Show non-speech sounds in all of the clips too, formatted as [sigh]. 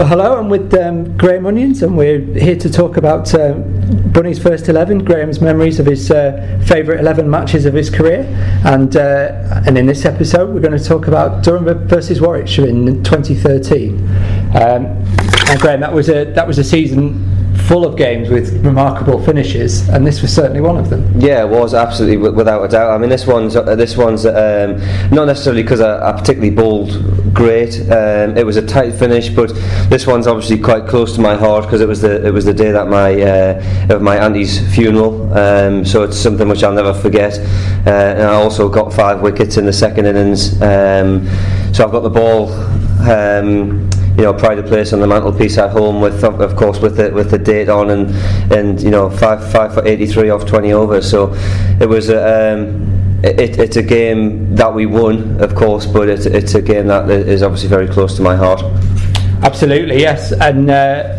Well, hello, I'm with um, Graham Onions, and we're here to talk about uh, Bunny's first 11, Graham's memories of his uh, favourite 11 matches of his career. And, uh, and in this episode, we're going to talk about Durham versus Warwickshire in 2013. Um, and Graham, that was, a, that was a season full of games with remarkable finishes, and this was certainly one of them. Yeah, it was absolutely without a doubt. I mean, this one's uh, this one's um, not necessarily because I, I, particularly bowled great. Um, it was a tight finish, but this one's obviously quite close to my heart because it was the it was the day that my uh, of my auntie's funeral. Um, so it's something which I'll never forget. Uh, and I also got five wickets in the second innings. Um, so I've got the ball. Um, you know pride of place on the mantelpiece at home with of course with the with the date on and and you know five five for 83 off 20 overs so it was a, um, it, it's a game that we won of course but it's, it's a game that is obviously very close to my heart. Absolutely yes. And uh,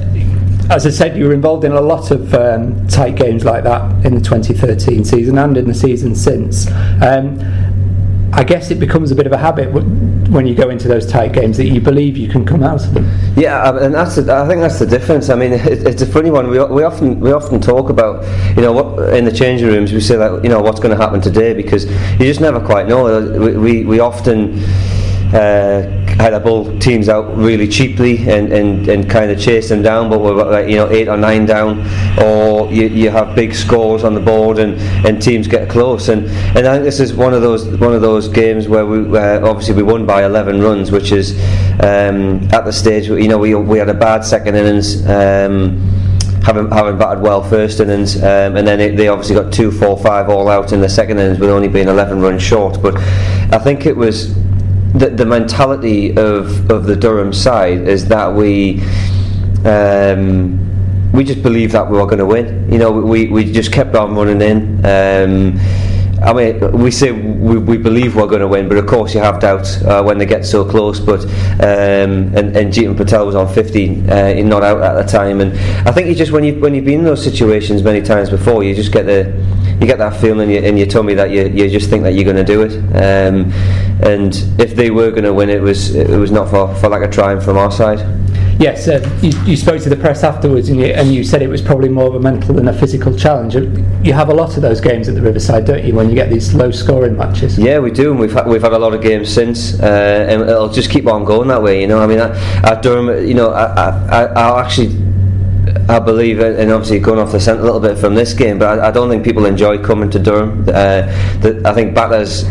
as I said, you were involved in a lot of um, tight games like that in the 2013 season and in the season since. Um, I guess it becomes a bit of a habit when you go into those tight games that you believe you can come out of them. Yeah, and that's I think that's the difference. I mean, [laughs] it, it's a funny one. We, we often we often talk about you know what in the changing rooms we say that you know what's going to happen today because you just never quite know. We we, we often uh, had bowl teams out really cheaply and, and, and kind of chase them down, but we're like you know eight or nine down, or you, you have big scores on the board and, and teams get close. And, and I think this is one of those one of those games where we uh, obviously we won by 11 runs, which is um, at the stage you know we we had a bad second innings. Um, having having batted well first innings, um, and then it, they obviously got two, four, five all out in the second innings with only being 11 runs short. But I think it was the, the mentality of, of the Durham side is that we um, we just believe that we were going to win. You know, we, we just kept on running in. Um, I mean, we say we, we believe we're going to win, but of course you have doubts uh, when they get so close. But um, and, and Jeetan Patel was on 15, uh, not out at the time, and I think you just when you when you've been in those situations many times before, you just get the you get that feeling in your, in your tummy that you, you just think that you're going to do it. Um, and if they were going to win, it was it was not for, for like a triumph from our side. Yes, uh, you, you, spoke to the press afterwards, and you, and you said it was probably more of a mental than a physical challenge. You have a lot of those games at the Riverside, don't you? When you get these low-scoring matches. Yeah, we do, and we've had, we've had a lot of games since, uh, and it'll just keep on going that way. You know, I mean, at Durham, you know, I, I, I'll actually I believe, and obviously going off the scent a little bit from this game, but I, I don't think people enjoy coming to Durham. Uh, the, I think batters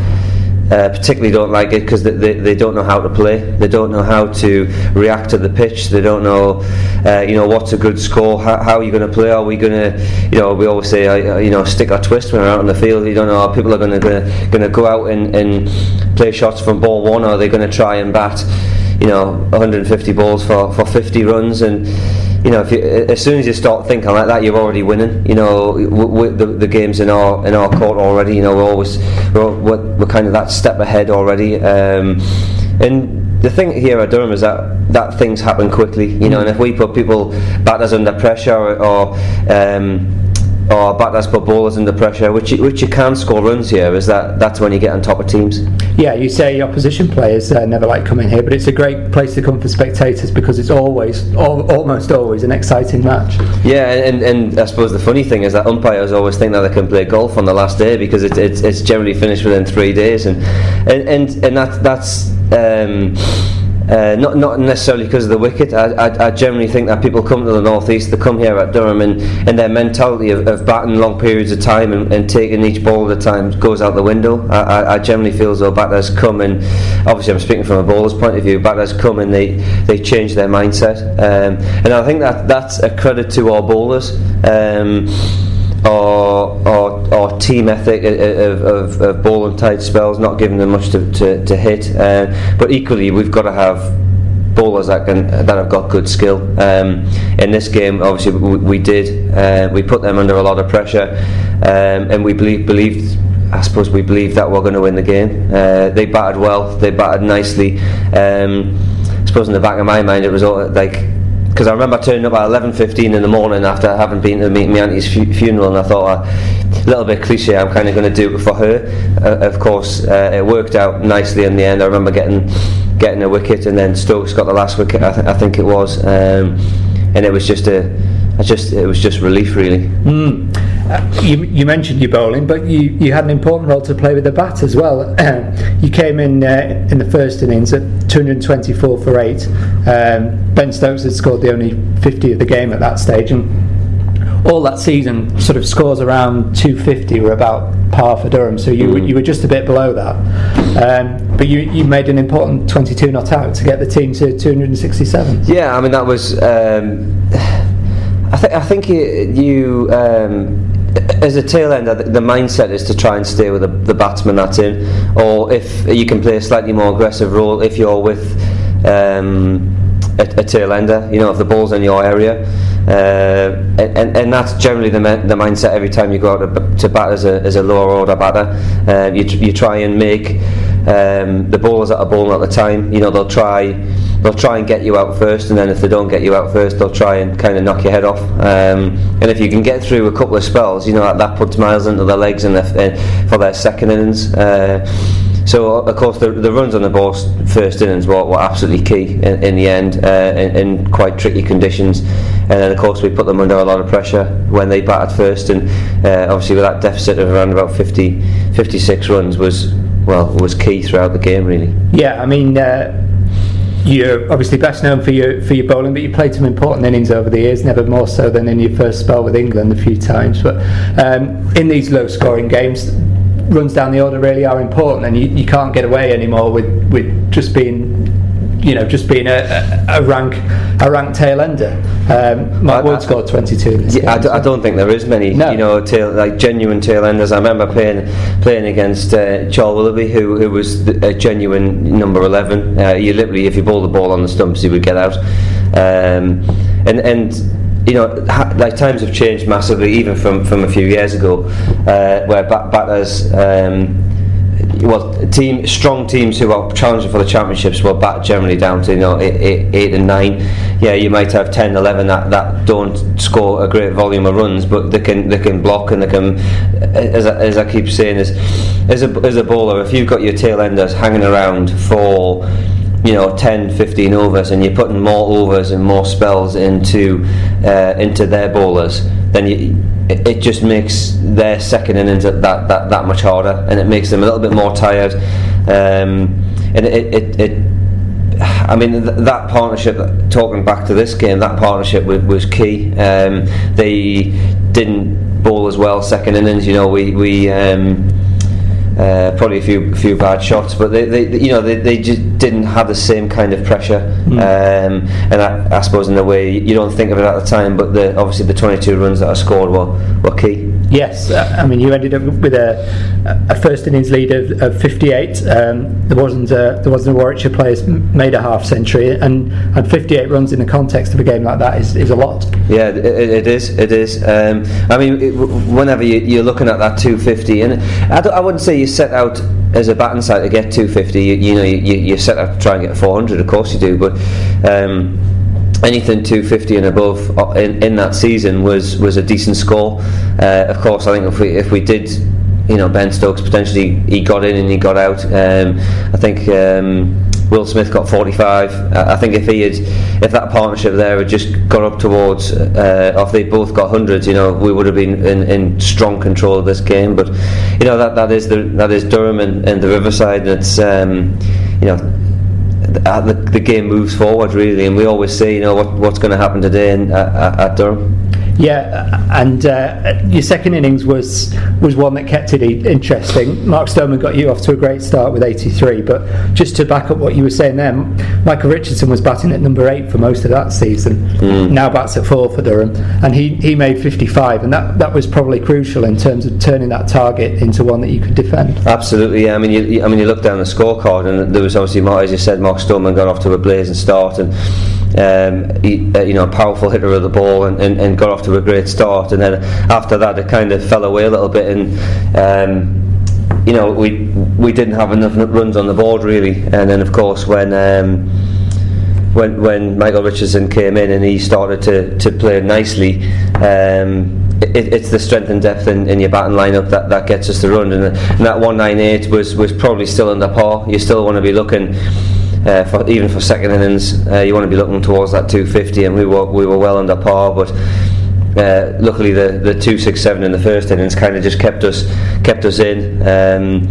uh, particularly don't like it because they, they, they, don't know how to play. They don't know how to react to the pitch. They don't know, uh, you know, what's a good score. How, how are you going to play? Are we going to, you know, we always say, uh, you know, stick or twist when we're out on the field. You don't know how people are going to going to go out and, and play shots from ball one, or are they going to try and bat, you know, 150 balls for, for 50 runs and you know, you, as soon as you start thinking like that, you're already winning. You know, the, the game's in our in our court already. You know, we're always we're, we're kind of that step ahead already. Um, and the thing here at Durham is that that things happen quickly. You know, and if we put people batters under pressure or, or um, or batters put bowlers under pressure, which you, which you can score runs here, is that that's when you get on top of teams. Yeah, you say opposition players uh, never like coming here, but it's a great place to come for spectators because it's always, al- almost always, an exciting match. Yeah, and, and I suppose the funny thing is that umpires always think that they can play golf on the last day because it, it's, it's generally finished within three days, and and and, and that that's. Um, uh, not not necessarily because of the wicket. I, I, I, generally think that people come to the northeast, they come here at Durham, and, and their mentality of, of batting long periods of time and, and taking each ball at a time goes out the window. I, I, I generally feel as though batters come and obviously I'm speaking from a bowler's point of view. Batters come and they, they change their mindset, um, and I think that that's a credit to our bowlers. Um, or, or, team ethic of, of, of ball and tight spells, not giving them much to, to, to hit. Uh, but equally, we've got to have bowlers that can that have got good skill. Um, in this game, obviously, we, we did. Uh, we put them under a lot of pressure, um, and we believe, believed. I suppose we believed that we're going to win the game. Uh, they batted well. They batted nicely. Um, I suppose in the back of my mind, it was all, like because I remember turning up at 11:15 in the morning after having been to meet my auntie's fu- funeral, and I thought, a little bit cliche, I'm kind of going to do it for her. Uh, of course, uh, it worked out nicely in the end. I remember getting getting a wicket, and then Stokes got the last wicket. I, th- I think it was, um, and it was just a, I just it was just relief really. Mm. Uh, you, you mentioned your bowling, but you, you had an important role to play with the bat as well. [clears throat] you came in uh, in the first innings at 224 for eight. Um, ben Stokes had scored the only 50 of the game at that stage, and all that season sort of scores around 250 were about par for Durham, so you, Mm. you were just a bit below that. Um, but you, you made an important 22 not out to get the team to 267. Yeah, I mean that was. Um, [sighs] I think I think you, you um, as a tail ender, the, mindset is to try and stay with the, the batsman that's in, or if you can play a slightly more aggressive role if you're with um, a, a tail ender. You know, if the ball's in your area. Uh, and, and that's generally the, the mindset every time you go out to, bat as a, as a lower order batter. Uh, you, tr- you try and make um, the bowlers that are bowling at the time, you know, they'll try they'll try and get you out first, and then if they don't get you out first, they'll try and kind of knock your head off. Um, and if you can get through a couple of spells, you know, that, that puts miles into their legs in the, uh, for their second innings. Uh, so of course the, the runs on the ball first innings were, were absolutely key in, in the end uh, in, in quite tricky conditions and then of course we put them under a lot of pressure when they batted first and uh, obviously with that deficit of around about 50 56 runs was well was key throughout the game really Yeah, I mean, uh, you're obviously best known for your for your bowling, but you played some important innings over the years, never more so than in your first spell with England a few times. But um, in these low-scoring games, runs down the order really are important, and you, you can't get away anymore with with just being. You know, just being a, a, rank a rank tail ender. Um, Mark I- Wood I- scored 22 in this Yeah, I, game, d- so- I don't think there is many, No. you know, tail, like genuine tail enders. I remember playing playing against uh, Charl Willoughby, who who was the, a genuine number eleven. Uh, you literally, if you ball the ball on the stumps, he would get out. Um, and and you know, ha- like times have changed massively, even from from a few years ago, uh, where bat- batters. Um, well, team strong teams who are challenging for the championships were back generally down to you know eight, and nine. Yeah, you might have 10, 11 that, that don't score a great volume of runs, but they can they can block and they can. As I, as I keep saying, is as a as a bowler, if you've got your tail enders hanging around for you know 10 15 overs and you're putting more overs and more spells into uh, into their bowlers then you, it, it just makes their second innings that, that, that, that much harder and it makes them a little bit more tired. Um, and it, it, it I mean th- that partnership talking back to this game that partnership was, was key. Um, they didn't bowl as well second innings you know we, we um, uh, probably a few few bad shots, but they, they you know they, they just didn't have the same kind of pressure. Um, and I, I suppose in a way you don't think of it at the time, but the, obviously the 22 runs that I scored were, were key. Yes, uh, I mean you ended up with a, a first innings lead of, of 58. Um, there wasn't a, there wasn't a Warwickshire players m- made a half century, and, and 58 runs in the context of a game like that is, is a lot. Yeah, it, it is. It is. Um, I mean, it, whenever you, you're looking at that 250, and I, I wouldn't say you set out as a batting side to get 250. You, you know, you, you set out to try and get 400. Of course you do, but. Um, Anything 250 and above uh, in, in that season was, was a decent score. Uh, of course, I think if we if we did, you know, Ben Stokes potentially he got in and he got out. Um, I think um, Will Smith got 45. I think if he had, if that partnership there had just got up towards, uh, if they both got hundreds, you know, we would have been in, in strong control of this game. But you know that that is the that is Durham and, and the Riverside. And it's um, you know Uh, the, the game moves forward really, and we always say, you know, what, what's going to happen today in, at, uh, uh, at Durham. Yeah, and uh, your second innings was was one that kept it interesting. Mark Stoneman got you off to a great start with 83, but just to back up what you were saying there, Michael Richardson was batting at number eight for most of that season. Now bats at four for Durham, and he, he made 55, and that, that was probably crucial in terms of turning that target into one that you could defend. Absolutely, yeah. I mean, you, I mean, you look down the scorecard, and there was obviously, Mark, as you said, Mark Stoneman got off to a blazing start, and um, he, uh, you know, a powerful hitter of the ball, and, and, and got off to a great start. And then after that, it kind of fell away a little bit, and um, you know, we we didn't have enough runs on the board really. And then, of course, when um, when when Michael Richardson came in and he started to, to play nicely, um, it, it's the strength and depth in, in, your batting lineup that, that gets us the run. And, and that 198 was, was probably still under par. You still want to be looking. Uh, for, even for second innings, uh, you want to be looking towards that 250, and we were we were well under par. But uh, luckily, the the 267 in the first innings kind of just kept us kept us in. Um,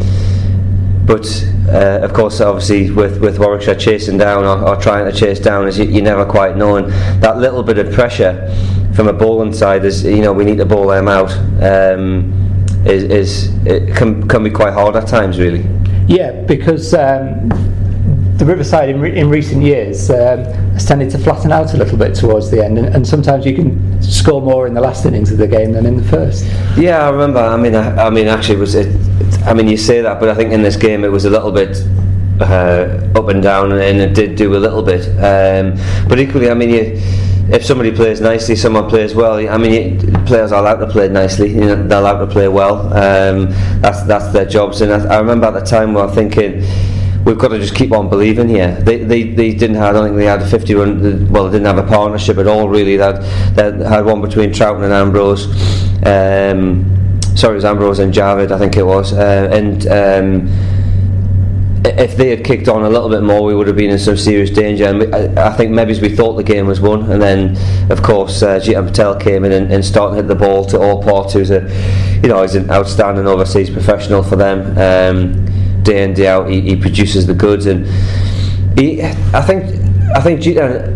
but uh, of course, obviously, with, with Warwickshire chasing down or, or trying to chase down, is you, you never quite know. And that little bit of pressure from a bowling side is, you know, we need to bowl them out. Um, is, is it can can be quite hard at times, really. Yeah, because. Um, the Riverside in, re- in recent years um, has tended to flatten out a little bit towards the end, and, and, sometimes you can score more in the last innings of the game than in the first. Yeah, I remember. I mean, I, I mean, actually, was it I mean, you say that, but I think in this game it was a little bit uh, up and down, and it did do a little bit. Um, but equally, I mean, you, if somebody plays nicely, someone plays well. I mean, you, players are allowed to play nicely. You know, they're allowed to play well. Um, that's that's their jobs. And I, I remember at the time were thinking we've got to just keep on believing here. They, they, they didn't have, I don't think they had a 50 run, well, they didn't have a partnership at all, really. Had, they had one between Troughton and Ambrose. Um, sorry, it was Ambrose and Javid, I think it was, uh, and. Um, if they had kicked on a little bit more, we would have been in some serious danger. And I, I think maybe we thought the game was won, and then of course uh, Jeetan Patel came in and, and started to hit the ball to all parts. Who's a, you know, he's an outstanding overseas professional for them. Um, day in day out, he, he produces the goods, and he, I think I think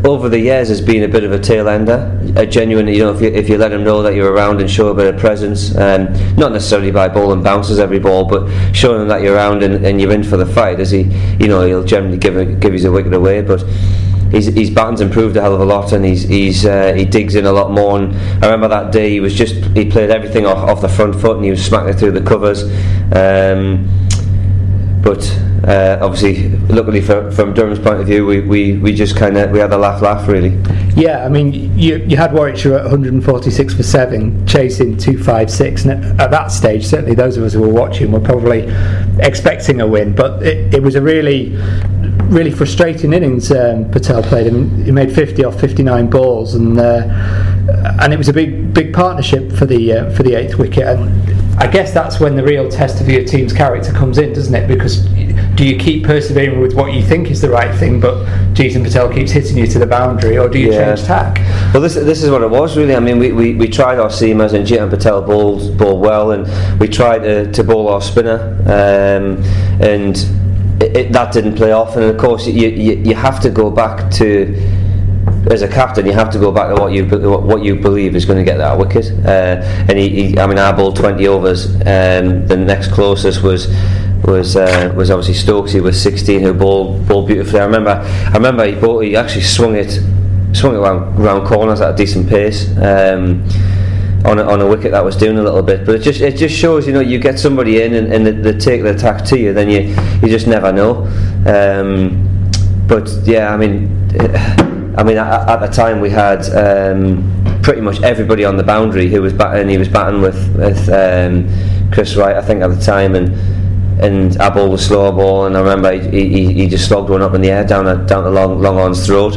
over the years has been a bit of a tail ender, a genuine. You know, if you if you let him know that you're around and show a bit of presence, um, not necessarily by ball and bounces every ball, but showing him that you're around and, and you're in for the fight. As he, you know, he'll generally give a, give his wicket away, but. His, his batting's improved a hell of a lot, and he's, he's uh, he digs in a lot more. And I remember that day he was just he played everything off, off the front foot, and he was smacking through the covers. Um, but uh, obviously, luckily for, from Durham's point of view, we, we, we just kind of we had a laugh, laugh really. Yeah, I mean, you, you had Warwickshire at 146 for seven, chasing 256, and at that stage, certainly those of us who were watching were probably expecting a win. But it, it was a really, really frustrating innings um, Patel played. I mean, he made 50 off 59 balls, and uh, and it was a big big partnership for the uh, for the eighth wicket. And I guess that's when the real test of your team's character comes in, doesn't it? Because do you keep persevering with what you think is the right thing, but Jeetan Patel keeps hitting you to the boundary, or do you yeah. change tack? Well, this this is what it was really. I mean, we, we, we tried our seamers and Jeetan Patel bowled ball well, and we tried to, to bowl our spinner, um, and it, that didn't play off. And of course, you, you you have to go back to as a captain, you have to go back to what you what you believe is going to get that wicket. Uh, and he, he, I mean, I bowled 20 overs. Um, the next closest was was uh, was obviously Stokesy with 16 who bowled bowled beautifully. I remember I remember he bowled, he actually swung it swung it around, around corners at a decent pace. Um, on a, on a wicket that was doing a little bit, but it just it just shows you know you get somebody in and, and they, take the attack to you, then you you just never know. Um, but yeah, I mean. [sighs] I mean, at, at the time we had um, pretty much everybody on the boundary who was batting. He was batting with with um, Chris Wright, I think, at the time, and and I bowled a slow ball, and I remember he, he, he just slogged one up in the air down a, down the long long-on's throat.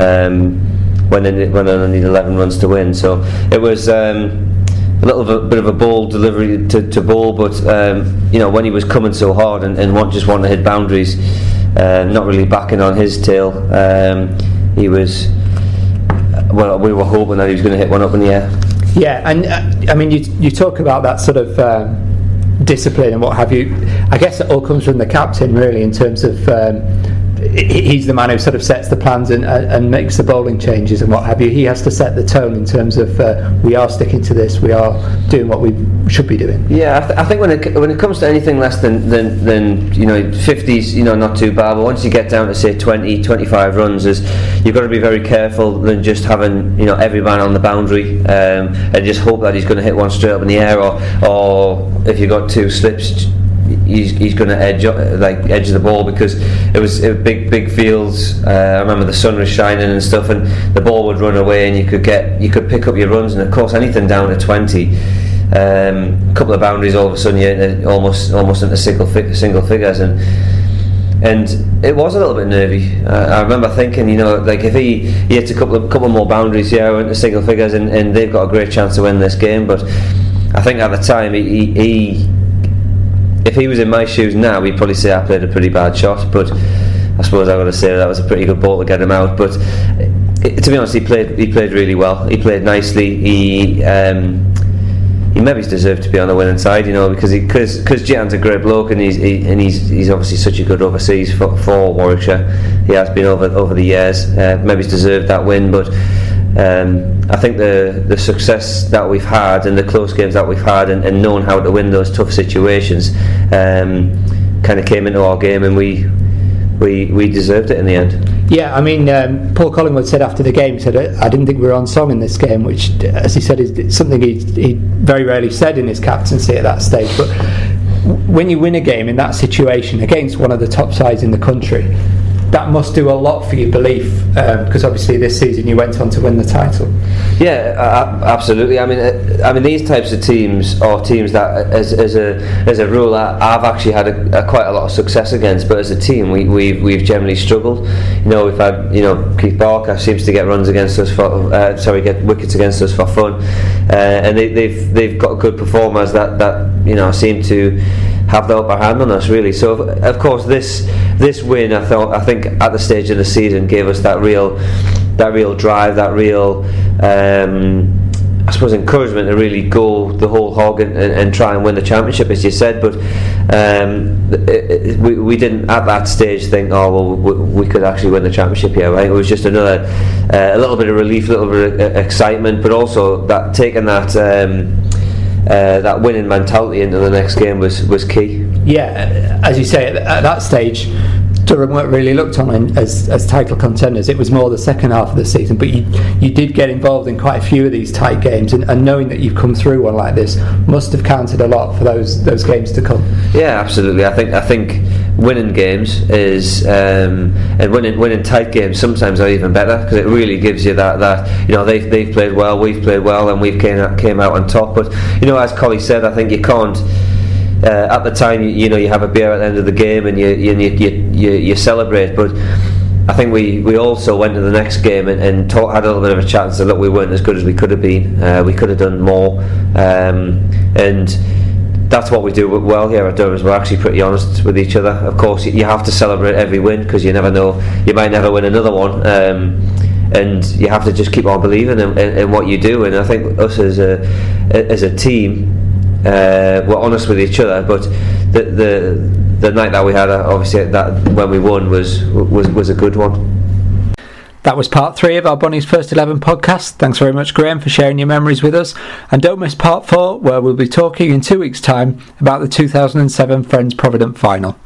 Um, when they, when they need 11 runs to win, so it was. Um, a little bit, of a ball delivery to, to bowl, but um, you know when he was coming so hard and, and want, just wanting to hit boundaries, uh, not really backing on his tail. Um, he was well, we were hoping that he was going to hit one up in the air. Yeah, and uh, I mean, you you talk about that sort of um, discipline and what have you. I guess it all comes from the captain, really, in terms of. Um, he's the man who sort of sets the plans and, uh, and makes the bowling changes and what have you. He has to set the tone in terms of uh, we are sticking to this, we are doing what we should be doing. Yeah, I, th- I think when it when it comes to anything less than, than, than you know 50s, you know not too bad. But once you get down to say 20, 25 runs, is you've got to be very careful than just having you know every man on the boundary um, and just hope that he's going to hit one straight up in the air, or or if you've got two slips he's, he's going to edge like edge the ball because it was, was big big fields. Uh, I remember the sun was shining and stuff, and the ball would run away, and you could get you could pick up your runs, and of course anything down to twenty. Um, a couple of boundaries, all of a sudden you're almost almost into single fi- single figures, and and it was a little bit nervy. Uh, I remember thinking, you know, like if he, he hits a couple of couple more boundaries, yeah, went to single figures, and, and they've got a great chance to win this game. But I think at the time he, he if he was in my shoes now, we'd probably say I played a pretty bad shot. But I suppose I've got to say that was a pretty good ball to get him out. But it, to be honest, he played he played really well. He played nicely. He um, he maybe deserved to be on the winning side, you know, because because because Jian's a great bloke and he's he, and he's he's obviously such a good overseas for, for Warwickshire. He has been over over the years. Uh, maybe he's deserved that win, but. Um, I think the the success that we've had and the close games that we've had and, and knowing how to win those tough situations um, kind of came into our game and we we we deserved it in the end. Yeah, I mean, um, Paul Collingwood said after the game, said, I didn't think we were on song in this game, which, as he said, is something he, he very rarely said in his captaincy at that stage. But when you win a game in that situation against one of the top sides in the country, that must do a lot for your belief because um, obviously this season you went on to win the title. Yeah, absolutely. I mean, uh, I mean these types of teams are teams that, as, as a as a rule, I've actually had a, a quite a lot of success against. But as a team, we we've, we've generally struggled. You know, we've had you know Keith Barker seems to get runs against us for uh, sorry get wickets against us for fun, uh, and they, they've they've got good performers that that you know seem to have the upper hand on us really. So of course this this win I thought I think at the stage of the season gave us that real that real drive, that real um, I suppose encouragement to really go the whole hog and, and, and, try and win the championship, as you said. But um, it, it, we, we didn't at that stage think, oh well, we, we could actually win the championship here. Right? It was just another uh, a little bit of relief, a little bit of excitement, but also that taking that. Um, uh, that winning mentality into the next game was, was key. Yeah, as you say, at that stage, Durham weren't really looked on as, as title contenders. It was more the second half of the season, but you you did get involved in quite a few of these tight games, and, and knowing that you've come through one like this must have counted a lot for those those games to come. Yeah, absolutely. I think I think winning games is um, and winning winning tight games sometimes are even better because it really gives you that that you know they they've played well, we've played well, and we've came out, came out on top. But you know, as Collie said, I think you can't. Uh, at the time, you, you, know, you have a beer at the end of the game and you you, you, you, you celebrate. But I think we, we also went to the next game and, and talk, had a little bit of a chat and said, look, we weren't as good as we could have been. Uh, we could have done more. Um, and that's what we do well here at Durham. We're actually pretty honest with each other. Of course, you have to celebrate every win because you never know you might never win another one, um, and you have to just keep on believing in, in, in, what you do. And I think us as a as a team, uh, we're honest with each other. But the the the night that we had, uh, obviously that when we won was was was a good one. That was part three of our Bunny's First 11 podcast. Thanks very much, Graham, for sharing your memories with us. And don't miss part four, where we'll be talking in two weeks' time about the 2007 Friends Provident final.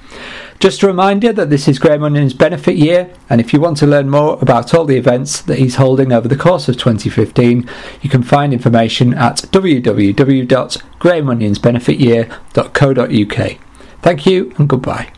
Just a reminder that this is Graham Onion's benefit year, and if you want to learn more about all the events that he's holding over the course of 2015, you can find information at www.grahamonionsbenefityear.co.uk. Thank you and goodbye.